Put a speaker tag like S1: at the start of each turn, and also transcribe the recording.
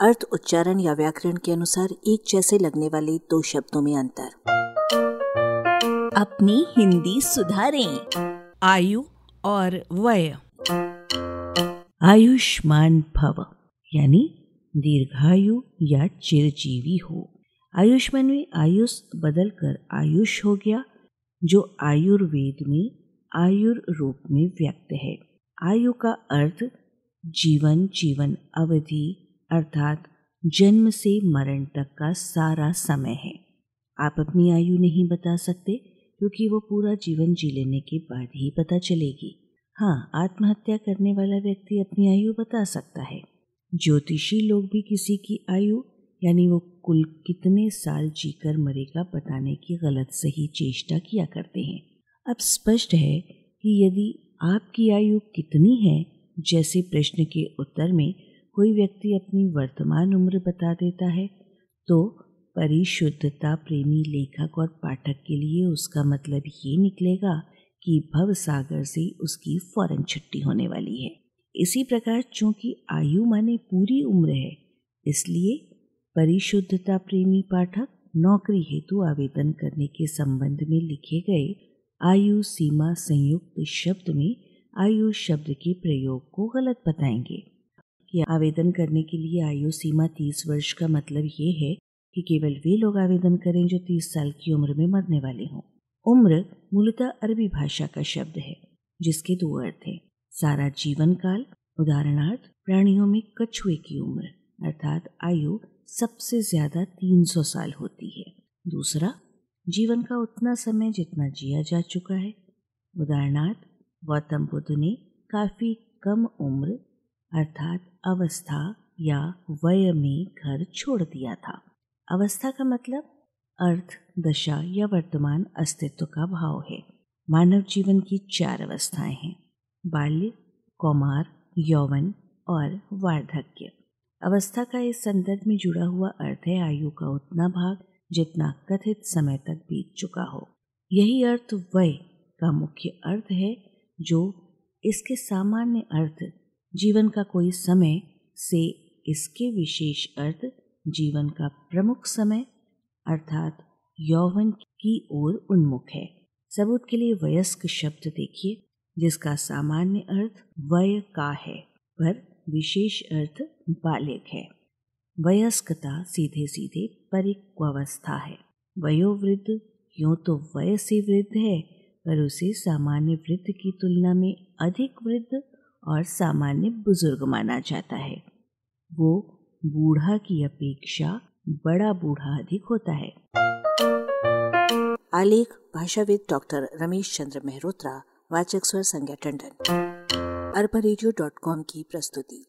S1: अर्थ उच्चारण या व्याकरण के अनुसार एक जैसे लगने वाले दो शब्दों में अंतर।
S2: अपनी हिंदी सुधारें।
S3: आयु और वय।
S4: आयुष्मान भव यानी दीर्घायु या चिरजीवी हो। आयुष्मान में आयुष बदलकर आयुष हो गया जो आयुर्वेद में आयुर रूप में व्यक्त है। आयु का अर्थ जीवन जीवन अवधि अर्थात जन्म से मरण तक का सारा समय है। आप अपनी आयु नहीं बता सकते, क्योंकि वो पूरा जीवन जी लेने के बाद ही पता चलेगी। हाँ आत्महत्या करने वाला व्यक्ति अपनी आयु बता सकता है। ज्योतिषी लोग भी किसी की आयु, यानी वो कुल कितने साल जीकर मरेगा बताने की गलत सही चेष्टा किया करते हैं। अब स्पष्ट है कि यदि आपकी आयु कितनी है, जैसे प्रश्न के उत्तर में कोई व्यक्ति अपनी वर्तमान उम्र बता देता है तो परिशुद्धता प्रेमी लेखक और पाठक के लिए उसका मतलब ये निकलेगा कि भव सागर से उसकी फ़ौरन छुट्टी होने वाली है। इसी प्रकार चूँकि आयु माने पूरी उम्र है, इसलिए परिशुद्धता प्रेमी पाठक नौकरी हेतु आवेदन करने के संबंध में लिखे गए आयु सीमा संयुक्त शब्द में आयु शब्द के प्रयोग को गलत बताएँगे। कि आवेदन करने के लिए आयु सीमा तीस वर्ष का मतलब ये है कि केवल वे लोग आवेदन करें जो तीस साल की उम्र में मरने वाले हों। उम्र मूलतः अरबी भाषा का शब्द है, जिसके दो अर्थ हैं। सारा जीवन काल, उदाहरणार्थ, प्राणियों में कछुए की उम्र, अर्थात आयु सबसे ज़्यादा 300 साल होती है। दूसरा, जीवन का उतना समय जितना जिया जा चुका है। उदाहरणार्थ, गौतम बुद्ध ने काफ़ी कम उम्र अर्थात अवस्था या वय में घर छोड़ दिया था। अवस्था का मतलब अर्थ, दशा या वर्तमान अस्तित्व का भाव है। मानव जीवन की चार अवस्थाएँ हैं, बाल्य, कौमार, यौवन और वार्धक्य। अवस्था का इस संदर्भ में जुड़ा हुआ अर्थ है आयु का उतना भाग जितना कथित समय तक बीत चुका हो। यही अर्थ वय का मुख्य अर्थ है जो इसके सामान्य अर्थ जीवन का कोई समय से इसके विशेष अर्थ जीवन का प्रमुख समय, अर्थात यौवन की ओर उन्मुख है। सबूत के लिए वयस्क शब्द देखिए, जिसका सामान्य अर्थ वय का है, पर विशेष अर्थ बालिक है। वयस्कता सीधे सीधे परिक्वावस्था है। वयोवृद्ध यूँ तो वय से वृद्ध है, पर उसे सामान्य वृद्ध की तुलना में अधिक वृद्ध और सामान्य बुज़ुर्ग माना जाता है। वो बूढ़ा की अपेक्षा बड़ा बूढ़ा अधिक होता है।
S1: आलेख, भाषाविद डॉक्टर रमेश चंद्र मेहरोत्रा, वाचक स्वर संज्ञा टंडन। अरबा की प्रस्तुति।